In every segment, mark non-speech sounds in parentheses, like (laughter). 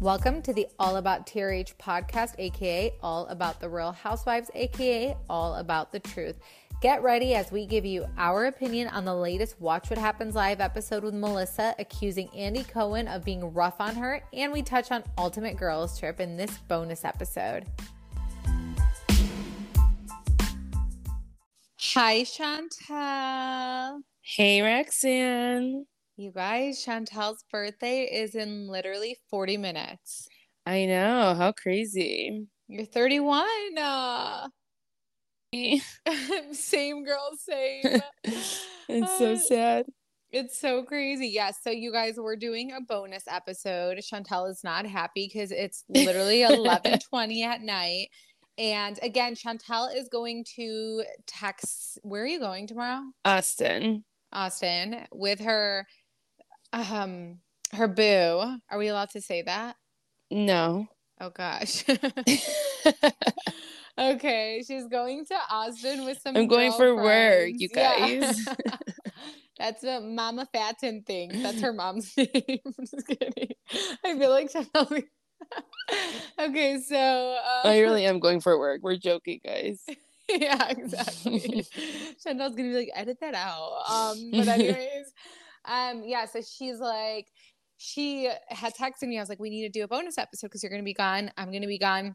Welcome to the All About TRH podcast, aka All About the Real Housewives, aka All About the Truth. Get ready as we give you our opinion on the latest Watch What Happens Live episode with Melissa accusing Andy Cohen of being rough on her, and we touch on Ultimate Girls Trip in this bonus episode. Hi, Chantal. Hey, Roxanne. You guys, Chantal's birthday is in literally 40 minutes. I know. How crazy. You're 31. Uh, (laughs) same girl, same. (laughs) it's so (laughs) sad. It's so crazy. Yes. so you guys we're doing a bonus episode. Chantal is not happy because it's literally 11:20 at night. And again, Chantal is going to text. Where are you going tomorrow? Austin. Austin with her um her boo. Are we allowed to say that? No. Oh gosh. (laughs) okay, she's going to Austin with some I'm going for work, you Yeah. guys. (laughs) (laughs) That's what Mama Fatten thinks. That's her mom's name. I'm just kidding. I feel like Chantal. okay, so uh, I really am going for work. We're joking, guys. yeah, exactly. Chantal's gonna be like, edit that out. Um, but anyways, um, yeah. So she's like, she had texted me. I was like, we need to do a bonus episode because you're gonna be gone. I'm gonna be gone.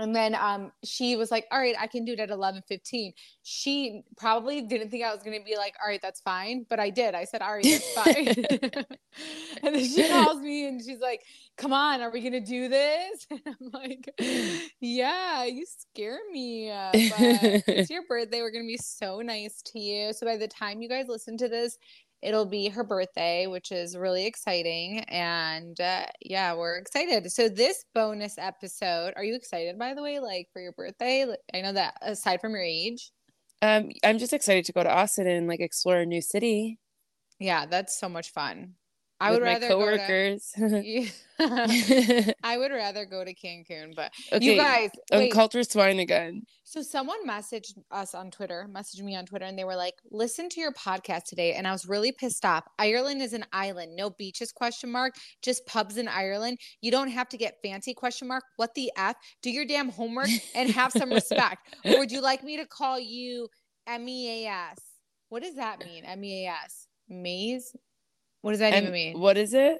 And then um, she was like, "All right, I can do it at 11:15." She probably didn't think I was gonna be like, "All right, that's fine," but I did. I said, "All right, that's fine." (laughs) (laughs) and then she calls me and she's like, "Come on, are we gonna do this?" (laughs) And I'm like, "Yeah, you scare me, uh, but it's your birthday. We're gonna be so nice to you." So by the time you guys listen to this, it'll be her birthday, which is really exciting. And uh, yeah, we're excited. So, this bonus episode, are you excited, by the way, like for your birthday? I know that aside from your age, Um, I'm just excited to go to Austin and like explore a new city yeah, that's so much fun. I would rather go to- coworkers. (laughs) (laughs) I would rather go to Cancun, but okay, you guys, um, wait, culture swine again. So someone messaged us on Twitter, messaged me on Twitter, and they were like, "Listen to your podcast today," and I was really pissed off. Ireland is an island, no beaches? Question mark. Just pubs in Ireland. You don't have to get fancy? Question mark. What the f? Do your damn homework and have some respect. (laughs) or would you like me to call you M E A S? What does that mean? M E A S. Maze. What does that even mean? what is it?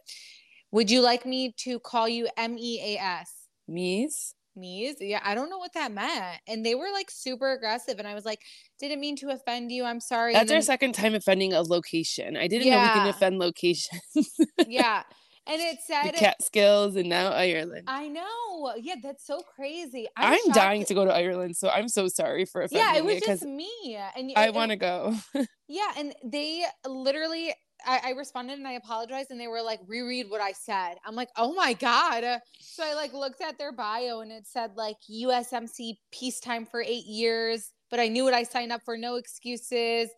Would you like me to call you M E A S? Mies? Me's. Yeah, I don't know what that meant. And they were like super aggressive. And I was like, didn't mean to offend you. I'm sorry. That's and our then, second time offending a location. I didn't know we can offend locations. (laughs) yeah. And it the said Catskills and now Ireland. I know. Yeah, that's so crazy. I'm, I'm, dying to go to Ireland, so I'm so sorry for offending Yeah, it was just me. And I want to go. (laughs) Yeah, and they literally I, I responded and I apologized and they were like, reread what I said. I'm like, oh my God. So I like looked at their bio and it said like USMC peacetime for eight years, but I knew what I signed up for, no excuses,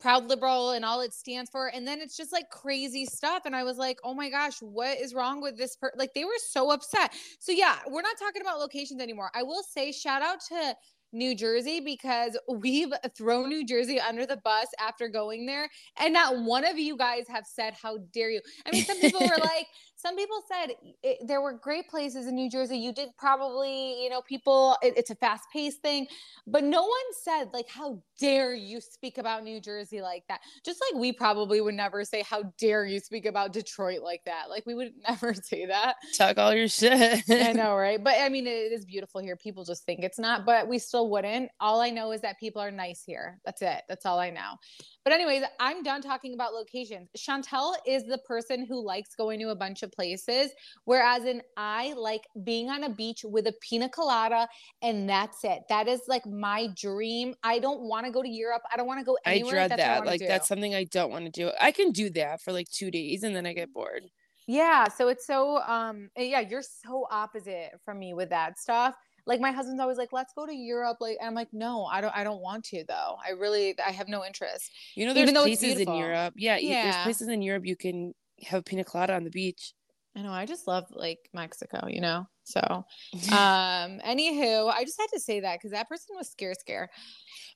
proud liberal and all it stands for. And then it's just like crazy stuff. And I was like, oh my gosh, what is wrong with this? Per-? Like they were so upset. So yeah, we're not talking about locations anymore. I will say shout out to New Jersey because we've thrown New Jersey under the bus after going there. And not one of you guys have said, How dare you? I mean, some people were (laughs) like, some people said it, there were great places in New Jersey. You did probably, you know, people, it- it's a fast paced thing. But no one said, like, How dare you speak about New Jersey like that? Just like we probably would never say, How dare you speak about Detroit like that? Like, we would (laughs) never say that. Talk all your shit. I know, (laughs) right? But I mean, it is beautiful here. People just think it's not, but we still wouldn't. All I know is that people are nice here. That's it. That's all I know. But, anyways, I'm done talking about locations. Chantel is the person who likes going to a bunch of places, whereas in I like being on a beach with a pina colada, and that's it. That is like my dream. I don't want to go to Europe. I don't want to go anywhere. I dread that's that. Like do. that's something I don't want to do. I can do that for like two days and then I get bored. Yeah, so it's so um yeah, you're so opposite from me with that stuff. Like my husband's always like, "Let's go to Europe." Like I'm like, "No, I don't I don't want to though. I really I have no interest." You know, there's Even though places in. Europe. Yeah, you- there's places in Europe you can have a pina colada on the beach. I know, I just love like Mexico, you know. So, (laughs) um anywho, I just had to say that cuz that person was scare scare.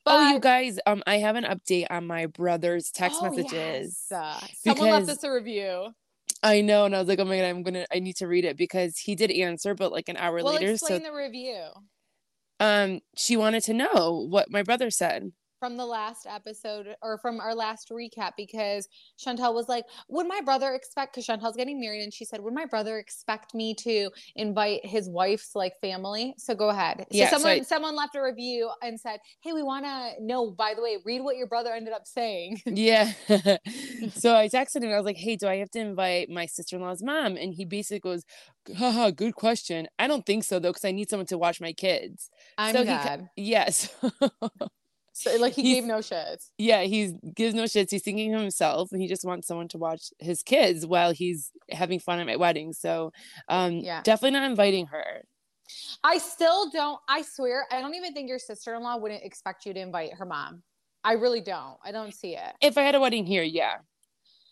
oh, you guys, um, I have an update on my brother's text Oh, messages. yes. Uh, someone left us a review. I know, and I was like, oh my god, I'm gonna, I need to read it because he did answer, but like an hour Well, later. explain So, the review um, she wanted to know what my brother said. From the last episode or from our last recap because Chantel was like, Would my brother expect because Chantel's getting married and she said, Would my brother expect me to invite his wife's like family? So go ahead. So Yeah, so someone I- someone left a review and said, Hey, we wanna know, by the way, read what your brother ended up saying. (laughs) Yeah. (laughs) so I texted him. I was like, "Hey, do I have to invite my sister in law's mom?" And he basically goes, "Haha, good question. I don't think so though, because I need someone to watch my kids." I'm So he God. Yes. (laughs) so like he he's- gave no shits. yeah, he gives no shits. He's thinking of himself, and he just wants someone to watch his kids while he's having fun at my wedding. So, um, Yeah. definitely not inviting her. I still don't. I swear, I don't even think your sister in law wouldn't expect you to invite her mom. I really don't. I don't see it. If I had a wedding here, yeah,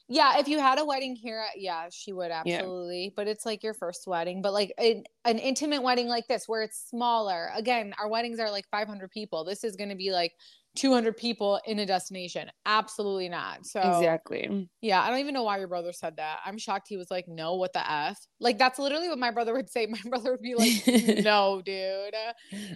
Yeah, if you had a wedding here, yeah, she would absolutely. But it's like your first wedding, but like an, an intimate wedding like this where it's smaller. Again, our weddings are like 500 people. This is going to be like 200 people in a destination. Absolutely not. So exactly. yeah, I don't even know why your brother said that. I'm shocked he was like, no, what the F? Like, that's literally what my brother would say. (laughs) My brother would be like, (laughs) no, dude.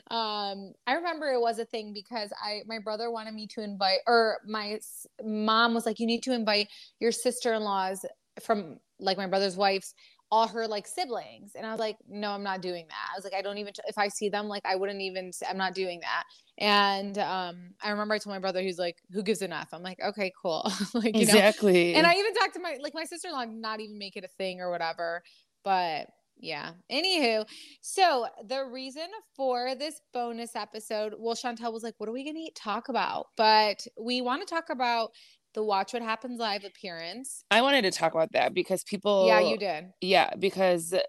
Um, I remember it was a thing because I, my brother wanted me to invite, or my mom was like, you need to invite your sister in laws from like my brother's wife's all her like siblings and i was like no i'm not doing that i was like i don't even if i see them like i wouldn't even i'm not doing that and um i remember i told my brother he's like who gives f i'm like okay cool (laughs) like you know exactly. and I even talked to my like my sister in law, not even make it a thing or whatever. But yeah. Anywho, so the reason for this bonus episode, well, Chantel was like, "What are we gonna talk about?" But we want to talk about the Watch What Happens Live appearance. I wanted to talk about that because people. yeah, you did. yeah because uh,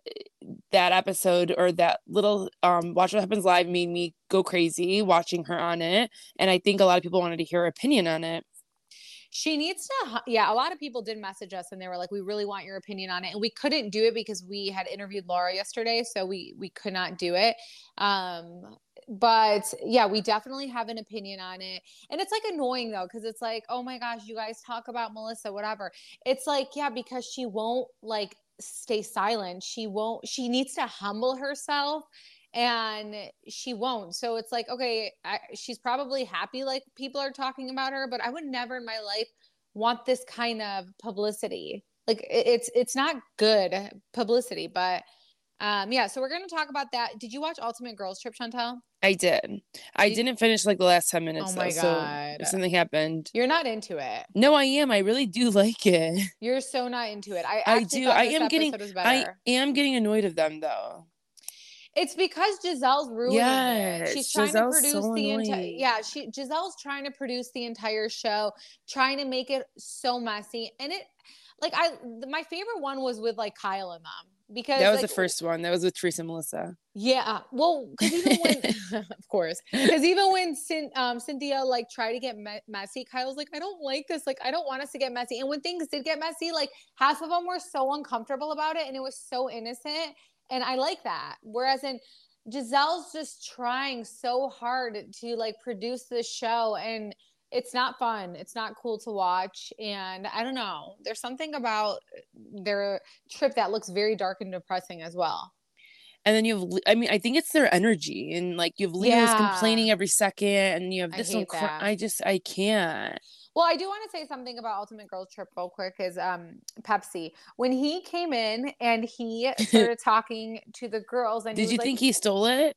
that episode or that little um watch what happens live made me go crazy watching her on it and i think a lot of people wanted to hear her opinion on it She needs to, yeah. A lot of people did message us and they were like, "We really want your opinion on it," and we couldn't do it because we had interviewed Laura yesterday, so we we could not do it. Um, but yeah, we definitely have an opinion on it, and it's like annoying though because it's like, oh my gosh, you guys talk about Melissa, whatever. It's like, yeah, because she won't like stay silent. She won't. She needs to humble herself and she won't so it's like okay I, she's probably happy like people are talking about her but i would never in my life want this kind of publicity like it- it's it's not good publicity but um yeah so we're gonna talk about that. Did you watch ultimate girls trip chantel? I did. I Did- didn't finish like the last 10 minutes Oh my though, God. if something happened. You're not into it. No i am. I really do (laughs) like it. You're so not into it. I I do. I am getting- i am getting annoyed of them though. It's because Gizelle's ruining it. She's trying Gizelle's to produce so the entire yeah, she Gizelle's trying to produce the entire show, trying to make it so messy. And it like I my favorite one was with like Kyle and them because that was like, the first one that was with teresa melissa yeah. Well, because even when, (laughs) of course, because even when Cyn- um, Cynthia like tried to get me- messy, was like, I don't like this. Like, I don't want us to get messy. And when things did get messy, like half of them were so uncomfortable about it, and it was so innocent. And I like that. Whereas in Gizelle's just trying so hard to like produce this show, and it's not fun. It's not cool to watch. And I don't know. There's something about their trip that looks very dark and depressing as well. and then you have, I mean i think it's their energy and like you have Leah's Yeah. complaining every second and you have this one that. i just i can't Well, I do want to say something about Ultimate Girls Trip real quick is um Pepsi. When he came in and he (laughs) started talking to the girls and did you like, think he stole it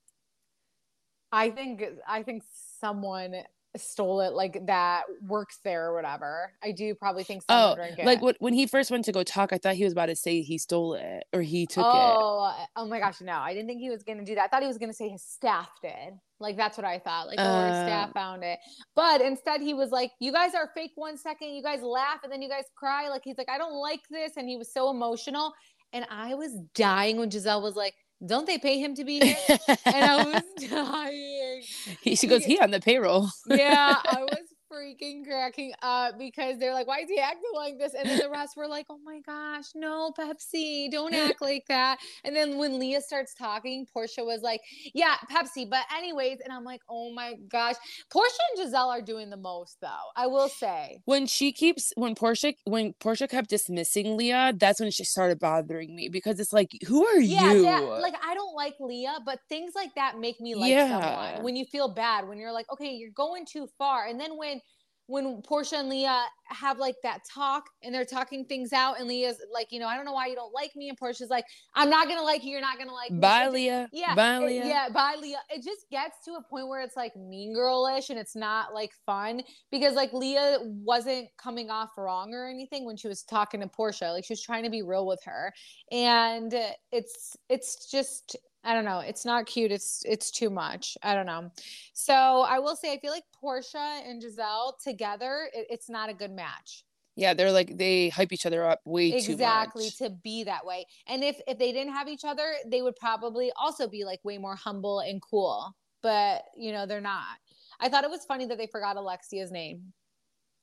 I think I think someone stole it like that works there or whatever. I do probably think Oh, like what, when he first went to go talk, I thought he was about to say he stole it or he took it. oh, oh my gosh, no. I didn't think he was going to do that. I thought he was going to say his staff did. Like that's what I thought. Like, oh, his Uh. staff found it. But instead he was like, "You guys are fake one second, you guys laugh and then you guys cry." Like he's like, "I don't like this." And he was so emotional, and I was dying when Gizelle was like, "Don't they pay him to be here?" and I was (laughs) dying. he, she goes, he on the payroll. yeah, I (laughs) was freaking cracking up because they're like, why is he acting like this? And then the rest were like, oh my gosh, no, Pepsi, don't (laughs) act like that. And then when Leah starts talking, Porsha was like, yeah, Pepsi. But, anyways, and I'm like, oh my gosh. Porsha and Gizelle are doing the most, though, I will say. When she keeps, when Porsha, when Porsha kept dismissing Leah, that's when she started bothering me because it's like, who are yeah, you? That, like, I don't like Leah, but things like that make me like Yeah. someone. When you feel bad, when you're like, okay, you're going too far. And then when, when Porsha and Leah have like that talk and they're talking things out, and Leah's like, you know, I don't know why you don't like me, and Porsha's like, I'm not gonna like you, you're not gonna like me. Bye, Leah. Yeah, Bye, it- Leah. yeah, bye, Leah. It just gets to a point where it's like mean girlish and it's not like fun because like Leah wasn't coming off wrong or anything when she was talking to Porsha. Like she was trying to be real with her, and it's it's just I don't know. It's not cute. It's it's too much. I don't know. So I will say I feel like Porsha and Gizelle together, it, it's not a good match. Yeah, they're like they hype each other up way too much. exactly to be that way and if if they didn't have each other they would probably also be like way more humble and cool but you know they're not i thought it was funny that they forgot alexia's name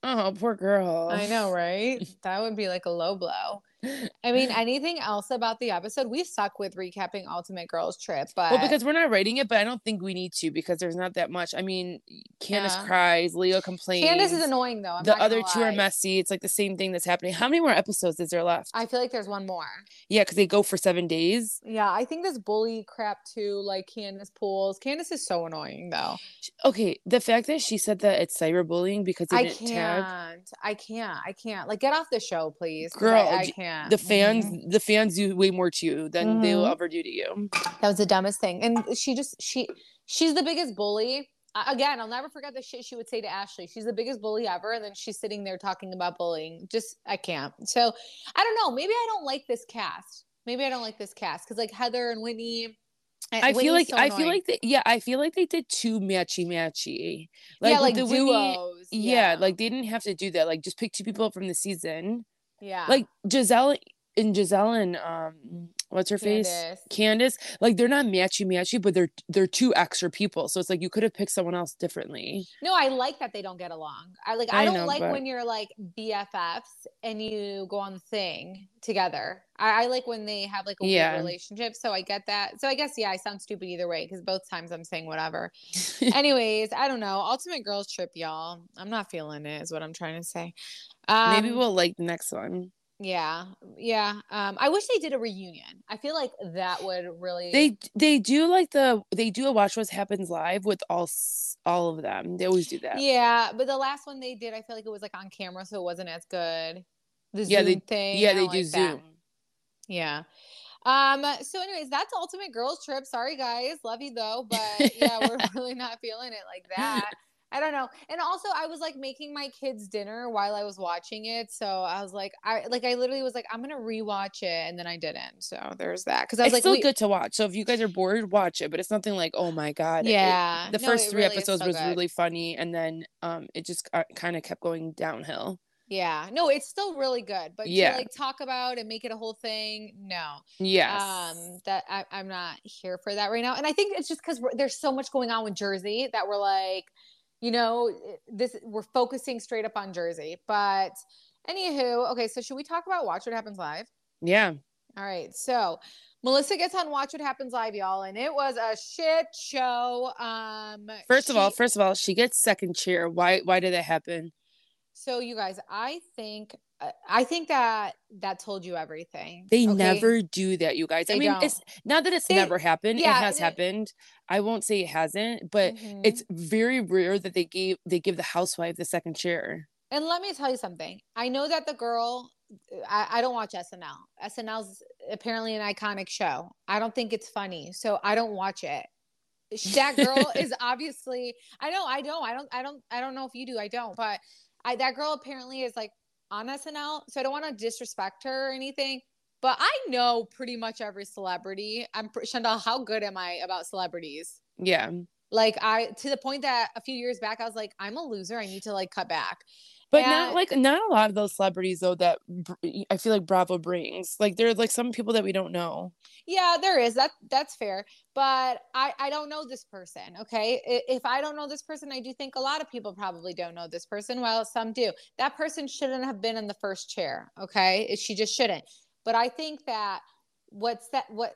Oh, poor girl. i know (laughs) right that would be like a low blow i mean anything else about the episode we suck with recapping ultimate girls trip but Well, because we're not writing it, but I don't think we need to because there's not that much. I mean, Candace Yeah. cries, Leah complains. candace is annoying though I'm the other two are messy. It's like the same thing that's happening. How many more episodes is there left? i feel like there's one more yeah, because they go for seven days. yeah i think this bully crap too like candace pools candace is so annoying though Okay, the fact that she said that it's cyberbullying because they I can't. tag I can't. I can't. Like, get off the show, please. Girl, I, I j- can't. the fans. Mhm. The fans do way more to you than they will Mhm. ever do to you. That was the dumbest thing. And she just she she's the biggest bully. Again, I'll never forget the shit she would say to Ashley. She's the biggest bully ever, and then she's sitting there talking about bullying. Just I can't. So I don't know. Maybe I don't like this cast. Maybe I don't like this cast because like Heather and Whitney. and I feel like so I feel like they, yeah, I feel like they did too matchy matchy. Like yeah, like the Whitney- duos. yeah, like they didn't have to do that. Like just pick two people up from the season. Yeah, Like Gizelle and Gizelle and um what's her face? Candace. Candace, like they're not matchy matchy, but they're they're two extra people. So it's like you could have picked someone else differently. No, I like that they don't get along. I like I, I don't know, like but- when you're like BFFs and you go on the thing together. I, I like when they have like a Yeah. weird relationship. So I get that. So I guess yeah, I sound stupid either way because both times I'm saying whatever. (laughs) Anyways, I don't know. Ultimate girls trip, y'all. I'm not feeling it, is what I'm trying to say. Um, Maybe we'll like the next one. Yeah, yeah. Um, I wish they did a reunion. I feel like that would really. They they do like the they do a watch what happens live with all all of them. They always do that. Yeah, but the last one they did, I feel like it was like on camera, so it wasn't as good. The Yeah, Zoom they- thing. yeah, they do. Zoom. Yeah. Um, so anyways, that's ultimate girls trip. Sorry guys. Love you though, but yeah, we're (laughs) really not feeling it like that. I don't know. And also I was like making my kids dinner while I was watching it. So I was like, I like I literally was like, I'm gonna rewatch it and then I didn't. So there's that. Cause I was It's like, still good to watch. So if you guys are bored, watch it. But it's nothing like oh my god. It- Yeah. the No, first three really episodes so was good. really funny, and then um it just kind of kept going downhill. Yeah. No, it's still really good. But Yeah. to like talk about and make it a whole thing, no. Yes. um that I, i'm not here for that right now and i think it's just because there's so much going on with jersey that we're like you know this we're focusing straight up on jersey but anywho okay so should we talk about watch what happens live yeah. all right so melissa gets on watch what happens live y'all and it was a shit show um First of all, first of all, she gets second chair. Why? Why did that happen? so you guys i think i think that that told you everything They okay? never do that, you guys. I mean, don't. it's not that it's They- never happened. yeah, it has it- happened. I won't say it hasn't, but Mhm. it's very rare that they gave they give the housewife the second chair. And let me tell you something. I know that the girl, I, I don't watch SNL. SNL's apparently an iconic show. I don't think it's funny, so I don't watch it. That girl is (laughs) obviously. I know. I don't. I don't. I don't. I don't know if you do. I don't. But I that girl apparently is like on SNL, so I don't want to disrespect her or anything. But I know pretty much every celebrity. I'm Chantal. How good am I about celebrities? Yeah. Like I to the point that a few years back I was like, I'm a loser. I need to like cut back. But And- not like not a lot of those celebrities though that br- I feel like Bravo brings. Like there are like some people that we don't know. Yeah, there is. That that's fair. But I I don't know this person, okay? If I don't know this person, I do think a lot of people probably don't know this person, well some do. That person shouldn't have been in the first chair, okay? She just shouldn't. But I think that what's that what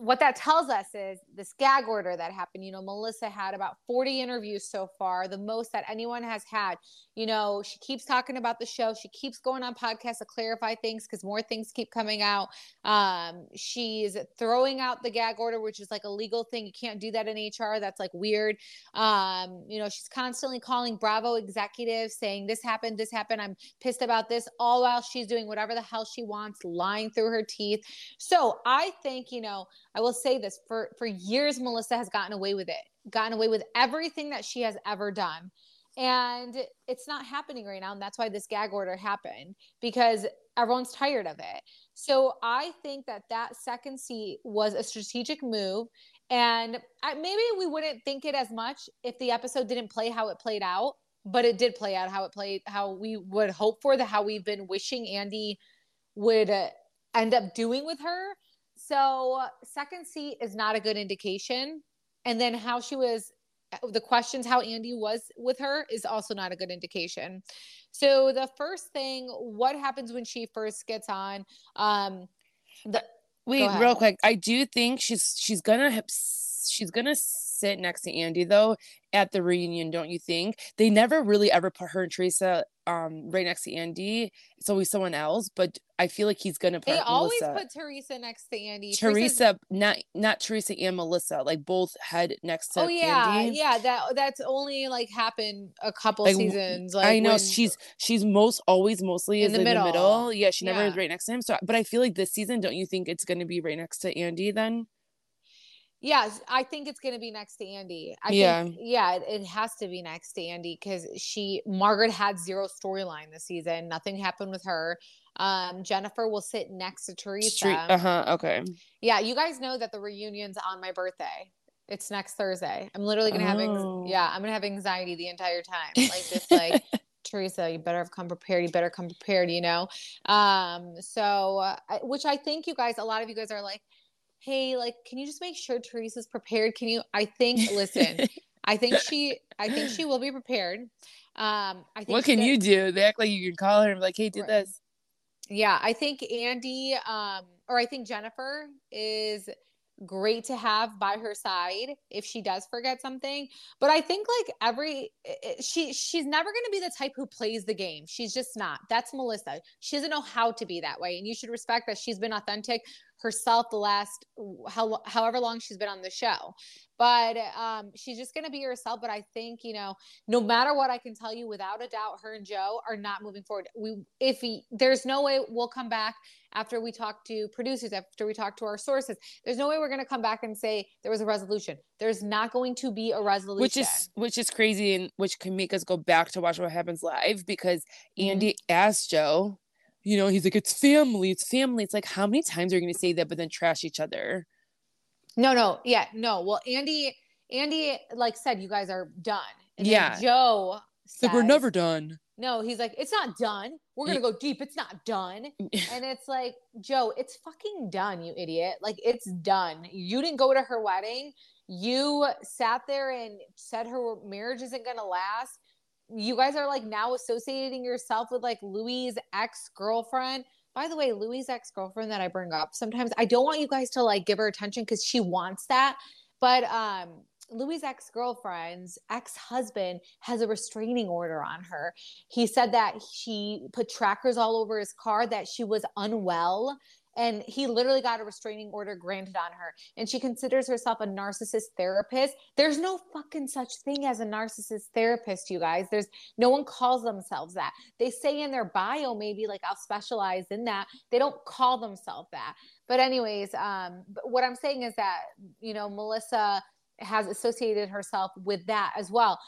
what that tells us is this gag order that happened. You know melissa had about 40 interviews so far the most that anyone has had. You know she keeps talking about the show. She keeps going on podcasts to clarify things because more things keep coming out. Um she's throwing out the gag order which is like a legal thing. You can't do that in hr that's like weird. Um you know she's constantly calling bravo executives saying this happened this happened. I'm pissed about this all while she's doing whatever the hell she wants lying through her teeth. So i think you know i will say this for for years melissa has gotten away with it gotten away with everything that she has ever done. And it's not happening right now and that's why this gag order happened because everyone's tired of it. So i think that that second seat was a strategic move and maybe we wouldn't think it as much if the episode didn't play how it played out but it did play out how it played how we would hope for the how we've been wishing andy would uh, end up doing with her so second seat is not a good indication and then how she was the questions how Andy was with her is also not a good indication. So the first thing, what happens when she first gets on? Um, the Wait, real quick. I do think she's she's gonna have, she's gonna sit next to Andy though at the reunion. Don't you think? They never really ever put her and Teresa um right next to Andy. It's always someone else. But I feel like he's gonna put they always Melissa. put Teresa next to Andy. Teresa's- Teresa, not not Teresa and Melissa, like both head next to Oh yeah, Andy. yeah. That that's only like happened a couple Like, seasons. Like I know when- she's she's most always mostly In the in middle. the middle. Yeah, she never is right next to him. So, but I feel like this season, don't you think it's going to be right next to Andy then? Yes, I think it's going to be next to Andy. I Yeah. think, yeah, it, it has to be next to Andy because she, Margaret had zero storyline this season. Nothing happened with her. Um, Jennifer will sit next to Teresa. Uh huh. Okay. Yeah, you guys know that the reunion's on my birthday. It's next Thursday. I'm literally gonna have, Oh. yeah, I'm gonna have anxiety the entire time. Like just like (laughs) Teresa, you better have come prepared. You better come prepared. You know. Um. So, uh, which I think you guys, a lot of you guys are like, hey, like, can you just make sure Teresa's prepared? Can you? I think. Listen, I think (laughs) she. I think she will be prepared. Um. I think what can did- you do? They act like you can call her and be like, "Hey, do Right. this." yeah i think andy um or i think jennifer is great to have by her side if she does forget something but i think like every she she's never going to be the type who plays the game she's just not that's melissa she doesn't know how to be that way and you should respect that she's been authentic herself the last how however long she's been on the show but um she's just going to be herself but i think you know no matter what I can tell you, without a doubt, her and Joe are not moving forward. We, if he, there's no way we'll come back after we talk to producers, after we talk to our sources. There's no way we're going to come back and say there was a resolution. There's not going to be a resolution. Which is which is crazy and which can make us go back to watch what happens live because Mhm. Andy asked Joe, you know, he's like, "It's family, it's family." It's like, how many times are you going to say that, but then trash each other? no, no, yeah, no. Well, Andy, Andy, like said, you guys are done. And Yeah. Joe. It's like we're never done. No, he's like, it's not done. We're gonna go deep. It's not done. (laughs) And it's like, Joe, it's fucking done, you idiot. Like, it's done. You didn't go to her wedding. You sat there and said her marriage isn't going to last. You guys are like now associating yourself with like Louis' ex girlfriend. By the way, Louis' ex girlfriend that I bring up sometimes, I don't want you guys to like give her attention because she wants that. But um, Louis' ex girlfriend's ex husband has a restraining order on her. He said that she put trackers all over his car, that she was unwell, and he literally got a restraining order granted on her. And she considers herself a narcissist therapist. There's no fucking such thing as a narcissist therapist, you guys. There's no one calls themselves that. They say in their bio, maybe like I'll specialize in that. They don't call themselves that. But, anyways, um, what I'm saying is that, you know, Melissa has associated herself with that as well.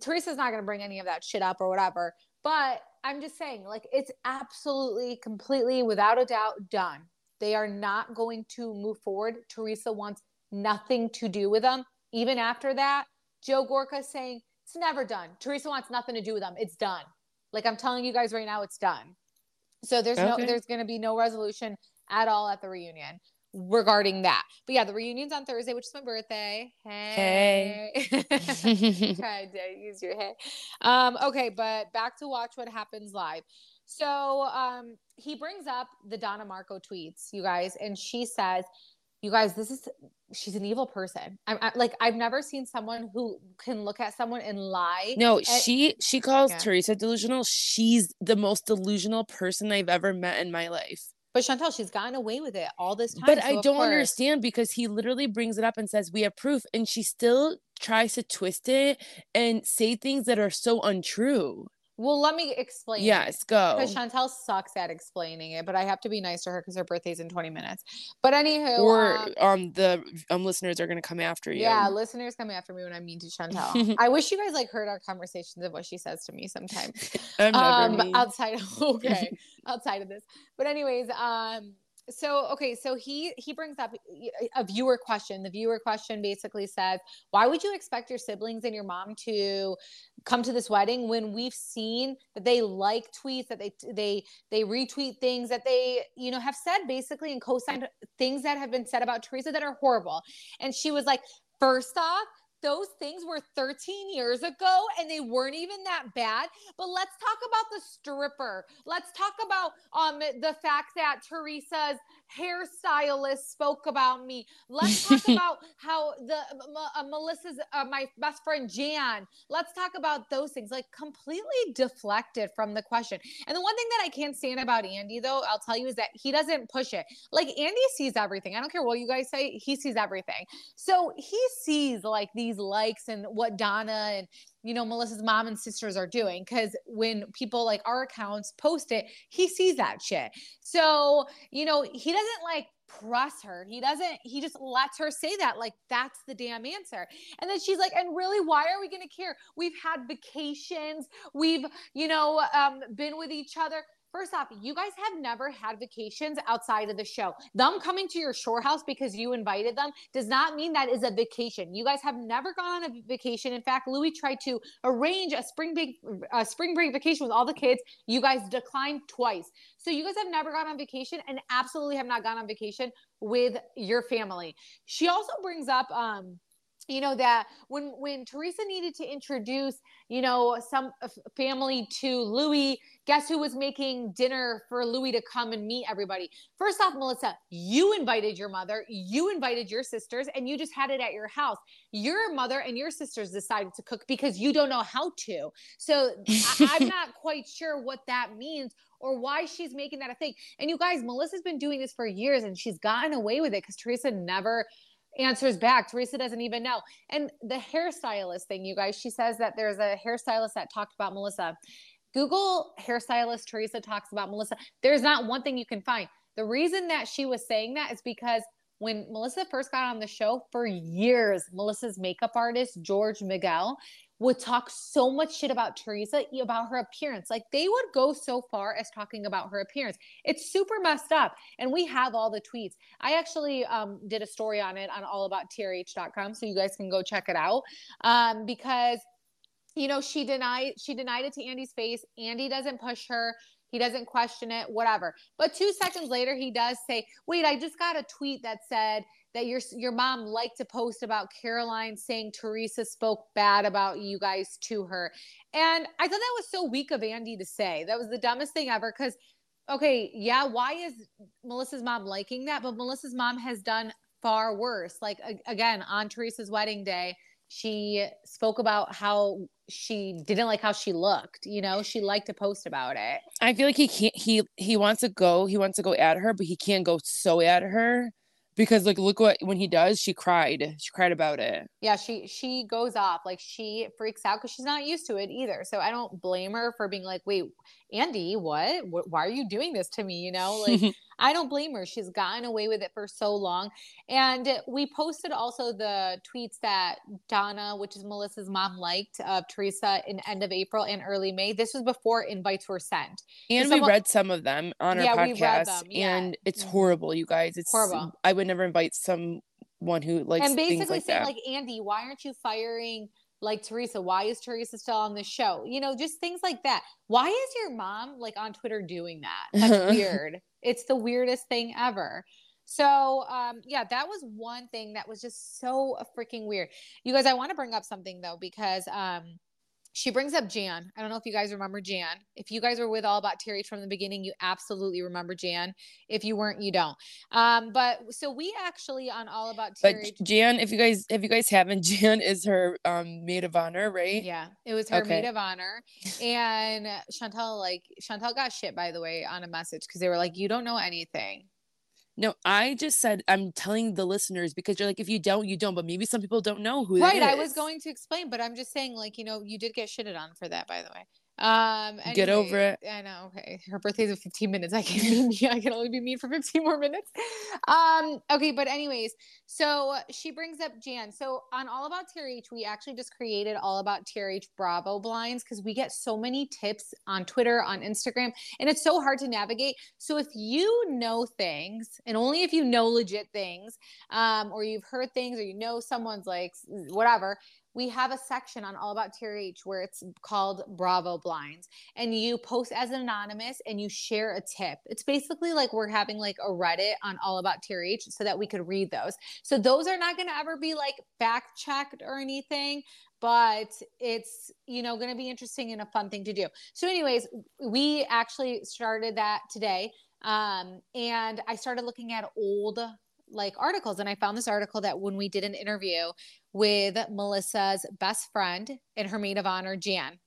Teresa's not going to bring any of that shit up or whatever. But I'm just saying, like, it's absolutely, completely, without a doubt, done. They are not going to move forward. Teresa wants nothing to do with them. Even after that, Joe Gorga saying it's never done. Teresa wants nothing to do with them. It's done. Like I'm telling you guys right now, it's done. So there's no there's gonna be no resolution at all at the reunion regarding that. But yeah, the reunion's on Thursday, which is my birthday. Hey. Tried (laughs) to use your head. Um, okay, but back to watch what happens live. So um, he brings up the Donna Marco tweets, you guys, and she says, "You guys, this is she's an evil person. I'm I, like I've never seen someone who can look at someone and lie. No, she she calls Yeah. Teresa delusional. She's the most delusional person I've ever met in my life. But Chantel, she's gotten away with it all this time. But so I don't course- understand because he literally brings it up and says we have proof, and she still tries to twist it and say things that are so untrue. Well, let me explain. Yes, go. Because Chantel sucks at explaining it, but I have to be nice to her because her birthday's in 20 minutes. But anywho, Or um, um the um listeners are gonna come after you. yeah, listeners coming after me when I'm mean to Chantel. (laughs) I wish you guys like heard our conversations of what she says to me sometimes. (laughs) I'm never um mean. outside of (laughs) okay outside of this but anyways um so okay so he he brings up a viewer question the viewer question basically says why would you expect your siblings and your mom to come to this wedding when we've seen that they like tweets that they they they retweet things that they you know have said basically and co-signed things that have been said about teresa that are horrible and she was like first off those things were 13 years ago and they weren't even that bad but let's talk about the stripper. Let's talk about um the fact that Teresa's hairstylist spoke about me. Let's talk (laughs) about how the uh, Melissa's uh, my best friend Jan. Let's talk about those things. Like completely deflected from the question. And the one thing that I can't stand about Andy though, I'll tell you is that he doesn't push it. Like Andy sees everything. I don't care what you guys say, he sees everything. So he sees like these likes and what Donna and you know Melissa's mom and sisters are doing because when people like our accounts post it, he sees that shit. So you know he doesn't like press her. He doesn't. He just lets her say that like that's the damn answer. And then she's like, and really, why are we gonna care? We've had vacations. We've you know um, been with each other. First off, you guys have never had vacations outside of the show. Them coming to your shore house because you invited them does not mean that is a vacation. You guys have never gone on a vacation. In fact, Louis tried to arrange a spring break, a spring break vacation with all the kids. You guys declined twice. So you guys have never gone on vacation and absolutely have not gone on vacation with your family. She also brings up, um, you know that when when Teresa needed to introduce, you know, some family to Louis, guess who was making dinner for Louis to come and meet everybody? First off, Melissa, you invited your mother, you invited your sisters, and you just had it at your house. Your mother and your sisters decided to cook because you don't know how to. So I, I'm (laughs) not quite sure what that means or why she's making that a thing. And you guys, Melissa's been doing this for years and she's gotten away with it because Teresa never answers back. Teresa doesn't even know. And the hairstylist thing, you guys, she says that there's a hairstylist that talked about Melissa. Google hairstylist Teresa talks about Melissa. There's not one thing you can find. The reason that she was saying that is because when Melissa first got on the show for years, Melissa's makeup artist, George Miguel, would talk so much shit about Teresa about her appearance. Like they would go so far as talking about her appearance. It's super messed up. And we have all the tweets. I actually um, did a story on it on allabouttrh.com. So you guys can go check it out. Um, because you know, she denied she denied it to Andy's face. Andy doesn't push her. He doesn't question it, whatever. But two seconds later, he does say, "Wait, I just got a tweet that said that your your mom liked to post about Caroline saying Teresa spoke bad about you guys to her." And I thought that was so weak of Andy to say. That was the dumbest thing ever. Because, okay, yeah, why is Melissa's mom liking that? But Melissa's mom has done far worse. Like again, on Teresa's wedding day, she spoke about how she didn't like how she looked. You know, she liked to post about it. I feel like he can't he he wants to go, he wants to go at her, but he can't go so at her because like look what when he does, she cried. She cried about it. Yeah, she she goes off like she freaks out because she's not used to it either. So I don't blame her for being like, "Wait, Andy, what? Why are you doing this to me?" You know, like (laughs) I don't blame her. She's gotten away with it for so long. And we posted also the tweets that Donna, which is Melissa's mom, liked of Teresa in end of April and early May. This was before invites were sent. And someone- we read some of them on our Yeah, we read podcast, them, yeah. and it's Mhm. horrible, you guys. It's Horrible. I would never invite someone who likes and basically like saying that. like Andy, why aren't you firing like Teresa, why is Teresa still on the show? You know, just things like that. Why is your mom like on Twitter doing that? That's (laughs) weird. It's the weirdest thing ever. So, um, yeah, that was one thing that was just so freaking weird. You guys, I want to bring up something though, because um, she brings up Jan. I don't know if you guys remember Jan. If you guys were with All About Terry from the beginning, you absolutely remember Jan. If you weren't, you don't. Um, but so we actually on All About TRH. But Jan, if you guys if you guys haven't, (laughs) Jan is her um maid of honor, right? Yeah, it was her okay. maid of honor. And Chantel, like Chantel got shit by the way on a message because they were like, You don't know anything. No, I just said I'm telling the listeners because you're like, if you don't, you don't. But maybe some people don't know who. Right, I was going to explain, but I'm just saying, like, you know, you did get shitted on for that, by the way. Um, anyway, get over it. I know. Okay, her birthday's in 15 minutes. I can be I can only be mean for 15 more minutes. Um, okay, but anyways, so she brings up Jan. So on All About TRH, we actually just created All About TRH Bravo blinds because we get so many tips on Twitter, on Instagram, and it's so hard to navigate. So if you know things, and only if you know legit things, um, or you've heard things, or you know someone's like whatever we have a section on All About TRH where it's called Bravo Blinds, and you post as an anonymous and you share a tip. It's basically like we're having like a Reddit on All About TRH so that we could read those. So those are not going to ever be like fact checked or anything, but it's you know going to be interesting and a fun thing to do. So, anyways, we actually started that today, um, and I started looking at old like articles and I found this article that when we did an interview with Melissa's best friend and her maid of honor Jan.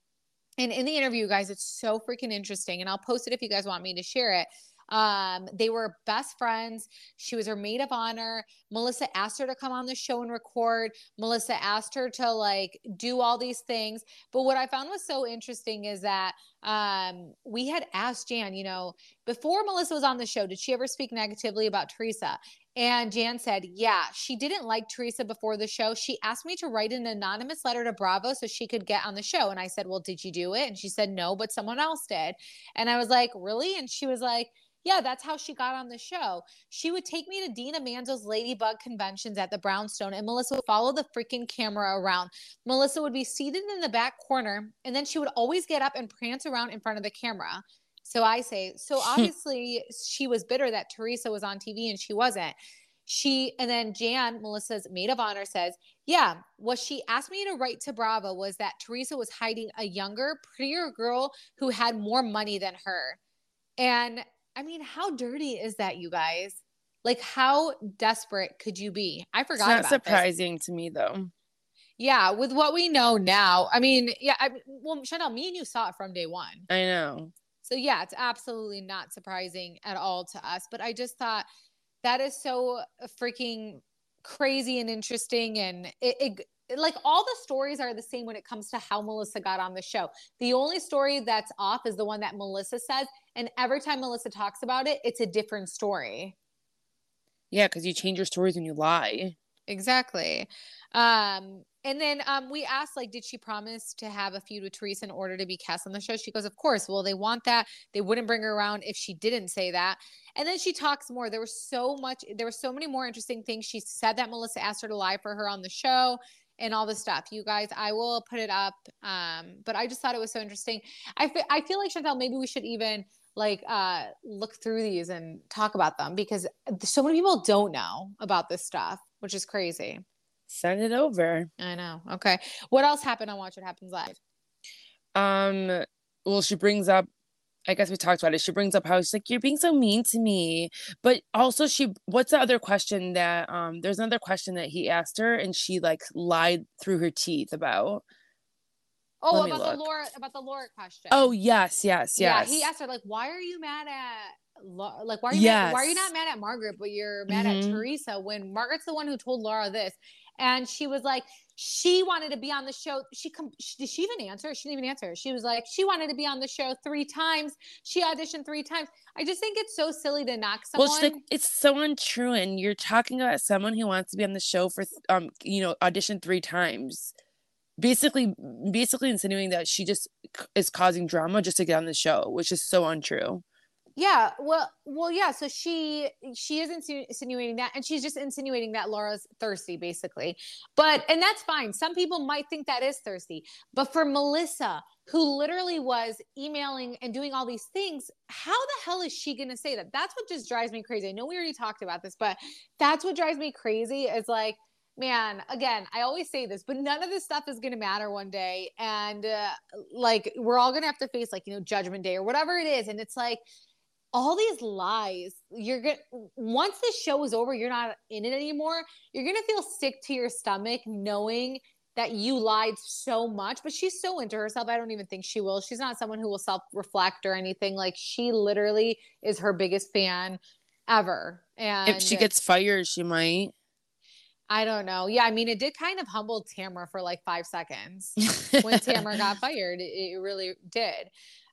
And in the interview guys it's so freaking interesting and I'll post it if you guys want me to share it. Um, they were best friends. She was her maid of honor. Melissa asked her to come on the show and record. Melissa asked her to like do all these things. But what I found was so interesting is that um, we had asked Jan, you know, before Melissa was on the show, did she ever speak negatively about Teresa? And Jan said, Yeah, she didn't like Teresa before the show. She asked me to write an anonymous letter to Bravo so she could get on the show. And I said, Well, did you do it? And she said, No, but someone else did. And I was like, Really? And she was like, yeah, that's how she got on the show. She would take me to Dina Manzo's Ladybug conventions at the Brownstone, and Melissa would follow the freaking camera around. Melissa would be seated in the back corner, and then she would always get up and prance around in front of the camera. So I say, so (laughs) obviously she was bitter that Teresa was on TV and she wasn't. She and then Jan, Melissa's maid of honor, says, Yeah, what she asked me to write to Bravo was that Teresa was hiding a younger, prettier girl who had more money than her. And I mean, how dirty is that, you guys? Like, how desperate could you be? I forgot. It's not surprising this. to me, though. Yeah, with what we know now, I mean, yeah, I, well, Chanel, me and you saw it from day one. I know. So yeah, it's absolutely not surprising at all to us. But I just thought that is so freaking crazy and interesting, and it, it like all the stories are the same when it comes to how Melissa got on the show. The only story that's off is the one that Melissa says, and every time Melissa talks about it, it's a different story. Yeah, because you change your stories and you lie. Exactly. Um, and then um, we asked, like, did she promise to have a feud with Teresa in order to be cast on the show? She goes, of course. Well, they want that. They wouldn't bring her around if she didn't say that. And then she talks more. There was so much, there were so many more interesting things. She said that Melissa asked her to lie for her on the show and all this stuff. You guys, I will put it up. Um, but I just thought it was so interesting. I, I feel like Chantel, maybe we should even like uh look through these and talk about them because so many people don't know about this stuff, which is crazy. Send it over. I know. Okay. What else happened on Watch What Happens Live? Um, well, she brings up I guess we talked about it. She brings up how she's like, You're being so mean to me. But also she what's the other question that um there's another question that he asked her and she like lied through her teeth about. Oh, about the Laura about the Laura question. Oh yes, yes, yes. Yeah, he asked her like, "Why are you mad at like why are you yes. mad, why are you not mad at Margaret but you're mad mm-hmm. at Teresa when Margaret's the one who told Laura this and she was like she wanted to be on the show. She, com- she did she even answer? She didn't even answer. She was like she wanted to be on the show three times. She auditioned three times. I just think it's so silly to knock someone well, it's, like, it's so untrue and you're talking about someone who wants to be on the show for um you know audition three times. Basically basically insinuating that she just is causing drama just to get on the show which is so untrue Yeah, well, well, yeah. So she she is insinu- insinuating that, and she's just insinuating that Laura's thirsty, basically. But and that's fine. Some people might think that is thirsty, but for Melissa, who literally was emailing and doing all these things, how the hell is she gonna say that? That's what just drives me crazy. I know we already talked about this, but that's what drives me crazy. Is like man again i always say this but none of this stuff is going to matter one day and uh, like we're all going to have to face like you know judgment day or whatever it is and it's like all these lies you're gonna once the show is over you're not in it anymore you're gonna feel sick to your stomach knowing that you lied so much but she's so into herself i don't even think she will she's not someone who will self-reflect or anything like she literally is her biggest fan ever and if she gets fired she might I don't know. Yeah, I mean, it did kind of humble Tamra for like five seconds (laughs) when Tamra got fired. It really did.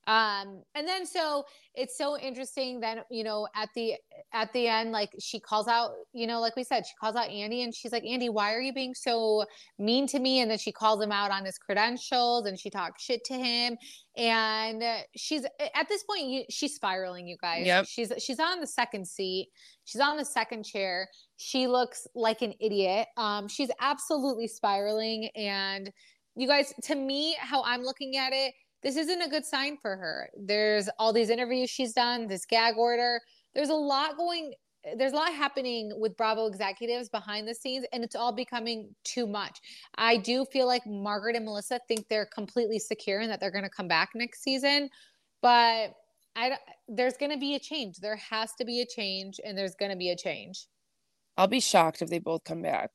Um, and then so it's so interesting that you know at the at the end, like she calls out, you know, like we said, she calls out Andy and she's like, Andy, why are you being so mean to me? And then she calls him out on his credentials and she talks shit to him. And she's at this point, you, she's spiraling, you guys. Yep. She's she's on the second seat. She's on the second chair. She looks like an idiot. Um, she's absolutely spiraling. And you guys, to me, how I'm looking at it this isn't a good sign for her. There's all these interviews she's done, this gag order. There's a lot going there's a lot happening with Bravo executives behind the scenes, and it's all becoming too much. I do feel like Margaret and Melissa think they're completely secure and that they're going to come back next season, but I there's going to be a change. There has to be a change, and there's going to be a change. I'll be shocked if they both come back.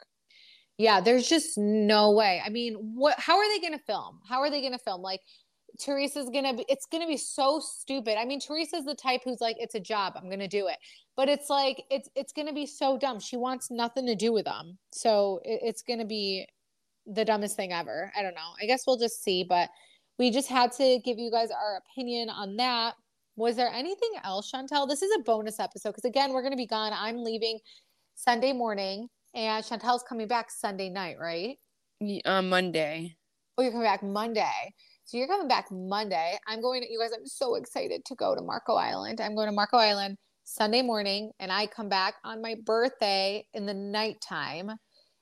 Yeah, there's just no way. I mean, what? How are they going to film? How are they going to film? Like, Teresa's gonna be it's gonna be so stupid. I mean, Teresa's the type who's like, it's a job, I'm gonna do it. But it's like it's it's gonna be so dumb. She wants nothing to do with them. So it, it's gonna be the dumbest thing ever. I don't know. I guess we'll just see. But we just had to give you guys our opinion on that. Was there anything else, Chantel? This is a bonus episode because again, we're gonna be gone. I'm leaving Sunday morning, and Chantel's coming back Sunday night, right? Uh, Monday. Oh, you're coming back Monday. So you're coming back Monday. I'm going to, you guys, I'm so excited to go to Marco Island. I'm going to Marco Island Sunday morning and I come back on my birthday in the nighttime.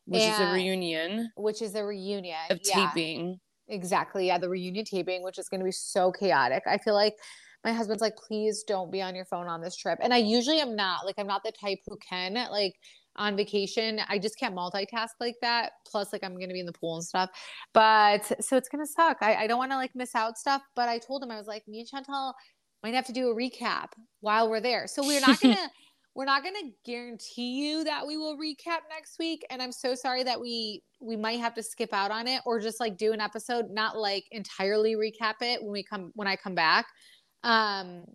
Which is a reunion. Which is a reunion. Of yeah. taping. Exactly. Yeah. The reunion taping, which is going to be so chaotic. I feel like my husband's like, please don't be on your phone on this trip. And I usually am not. Like, I'm not the type who can. Like, on vacation. I just can't multitask like that. Plus, like I'm gonna be in the pool and stuff. But so it's gonna suck. I, I don't want to like miss out stuff. But I told him I was like, me and Chantel might have to do a recap while we're there. So we're not gonna (laughs) we're not gonna guarantee you that we will recap next week. And I'm so sorry that we we might have to skip out on it or just like do an episode, not like entirely recap it when we come when I come back. Um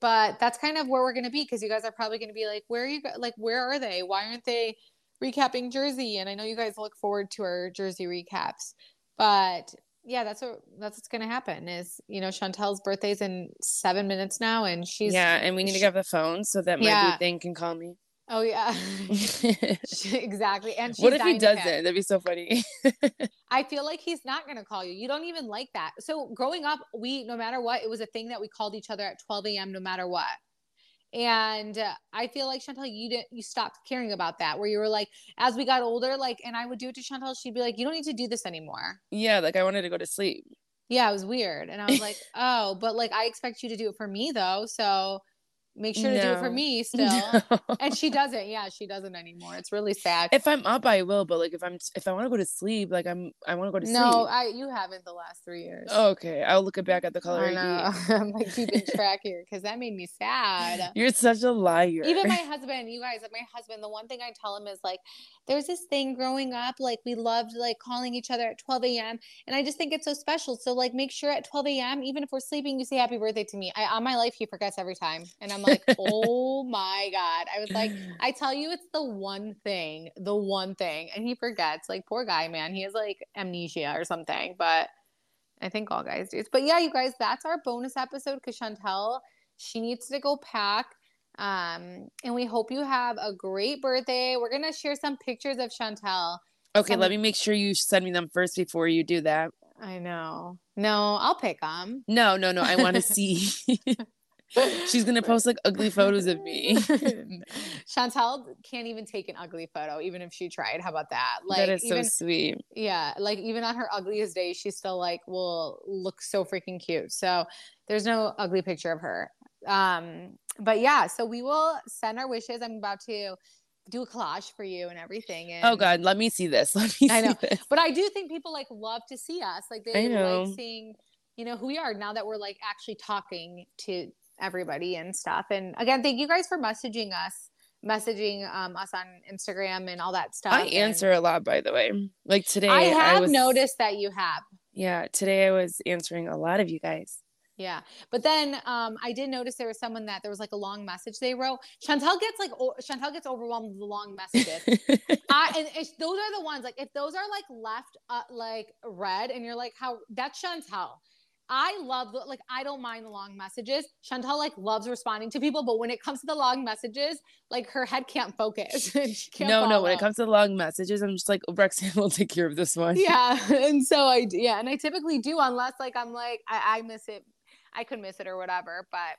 but that's kind of where we're going to be because you guys are probably going to be like, where are you? Like, where are they? Why aren't they recapping Jersey? And I know you guys look forward to our Jersey recaps, but yeah, that's what that's what's going to happen. Is you know Chantel's birthday's in seven minutes now, and she's yeah, and we need she, to get the phone so that my yeah. thing can call me. Oh yeah, (laughs) (laughs) exactly. And she's what if he doesn't? That'd be so funny. (laughs) I feel like he's not gonna call you. You don't even like that. So growing up, we no matter what, it was a thing that we called each other at 12 a.m. no matter what. And uh, I feel like Chantel, you didn't, you stopped caring about that. Where you were like, as we got older, like, and I would do it to Chantel, she'd be like, "You don't need to do this anymore." Yeah, like I wanted to go to sleep. Yeah, it was weird, and I was like, (laughs) "Oh, but like I expect you to do it for me though." So make sure to do it for me (laughs) still. No. and she doesn't. Yeah she doesn't anymore. It's really sad. If i'm up i will but like if i'm if i want to go to sleep like i'm i want to go to no, sleep. No i you haven't the last three years. Okay i'll look it back at the color (laughs) i'm like keeping (laughs) track here because that made me sad. You're such a liar. Even my husband you guys my husband the one thing i tell him is like there's this thing growing up like we loved like calling each other at 12 a.m and i just think it's so special. So like make sure at 12 a.m even if we're sleeping you say happy birthday to me. I, on my life he forgets every time and i'm like, (laughs) oh my God. I was like, I tell you, it's the one thing, the one thing. And he forgets. Like, poor guy, man. He has like amnesia or something. But I think all guys do. But yeah, you guys, that's our bonus episode because Chantel, she needs to go pack. Um, and we hope you have a great birthday. We're gonna share some pictures of Chantel. Okay, some- let me make sure you send me them first before you do that. I know. No, I'll pick them. No, no, no. I want to (laughs) see. (laughs) She's gonna post like ugly photos of me. (laughs) (laughs) Chantel can't even take an ugly photo, even if she tried. How about that? Like, that is even, so sweet. Yeah, like even on her ugliest day, she still like will look so freaking cute. So there's no ugly picture of her. Um, but yeah, so we will send our wishes. I'm about to do a collage for you and everything. And oh God, let me see this. (laughs) Let me. I know, this. but I do think people like love to see us. Like they like seeing, you know, who we are now that we're like actually talking to everybody and stuff. And again, thank you guys for messaging us, messaging um, us on Instagram and all that stuff. I answer and a lot, by the way. Like today, I have I was, noticed that you have. Yeah, today I was answering a lot of you guys. Yeah. But then um, I did notice there was someone that there was like a long message they wrote. Chantel gets like o- Chantel gets overwhelmed with the long messages. (laughs) I, and it's those are the ones like if those are like left uh, like red and you're like how that's Chantel. I love the, like I don't mind the long messages. Chantel like loves responding to people, but when it comes to the long messages, like her head can't focus. (laughs) can't no, follow. no. When it comes to long messages, I'm just like oh, Roxanne will take care of this one. Yeah, (laughs) and so I yeah, and I typically do unless like I'm like I, I miss it I could miss it or whatever. But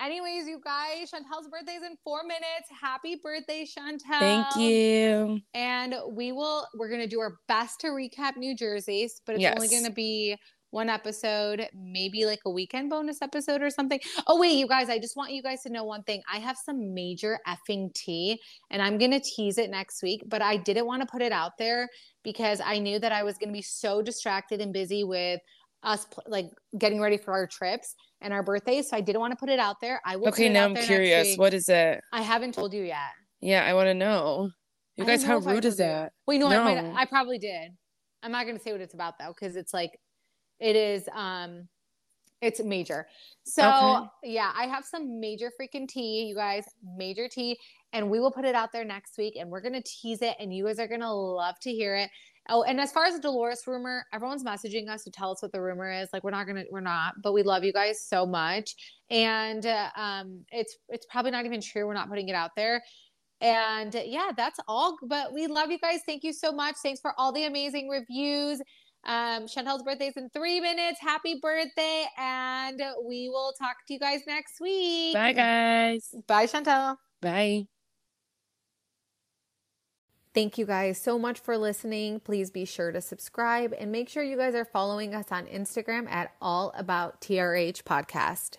anyways, you guys, Chantel's birthday is in four minutes. Happy birthday, Chantel. Thank you. And we will, we're going to do our best to recap New Jersey's, but it's yes. only going to be one episode, maybe like a weekend bonus episode or something. Oh, wait, you guys, I just want you guys to know one thing. I have some major effing tea and I'm going to tease it next week, but I didn't want to put it out there because I knew that I was going to be so distracted and busy with us like getting ready for our trips and our birthdays. So I didn't want to put it out there. I will. Okay, now I'm curious. What is it? I haven't told you yet. Yeah, I want to know. You guys, how rude is that? Wait, no, no. I, might, I probably did. I'm not going to say what it's about though, because it's like, it is. um it's major. So okay. yeah, I have some major freaking tea, you guys, major tea, and we will put it out there next week, and we're gonna tease it, and you guys are gonna love to hear it. Oh, and as far as the Dolores rumor, everyone's messaging us to tell us what the rumor is. Like we're not gonna, we're not, but we love you guys so much, and uh, um, it's it's probably not even true. We're not putting it out there. And yeah, that's all. But we love you guys. Thank you so much. Thanks for all the amazing reviews. Um, Chantel's birthday is in three minutes. Happy birthday. And we will talk to you guys next week. Bye, guys. Bye, Chantel. Bye. Thank you guys so much for listening. Please be sure to subscribe and make sure you guys are following us on Instagram at All About TRH Podcast.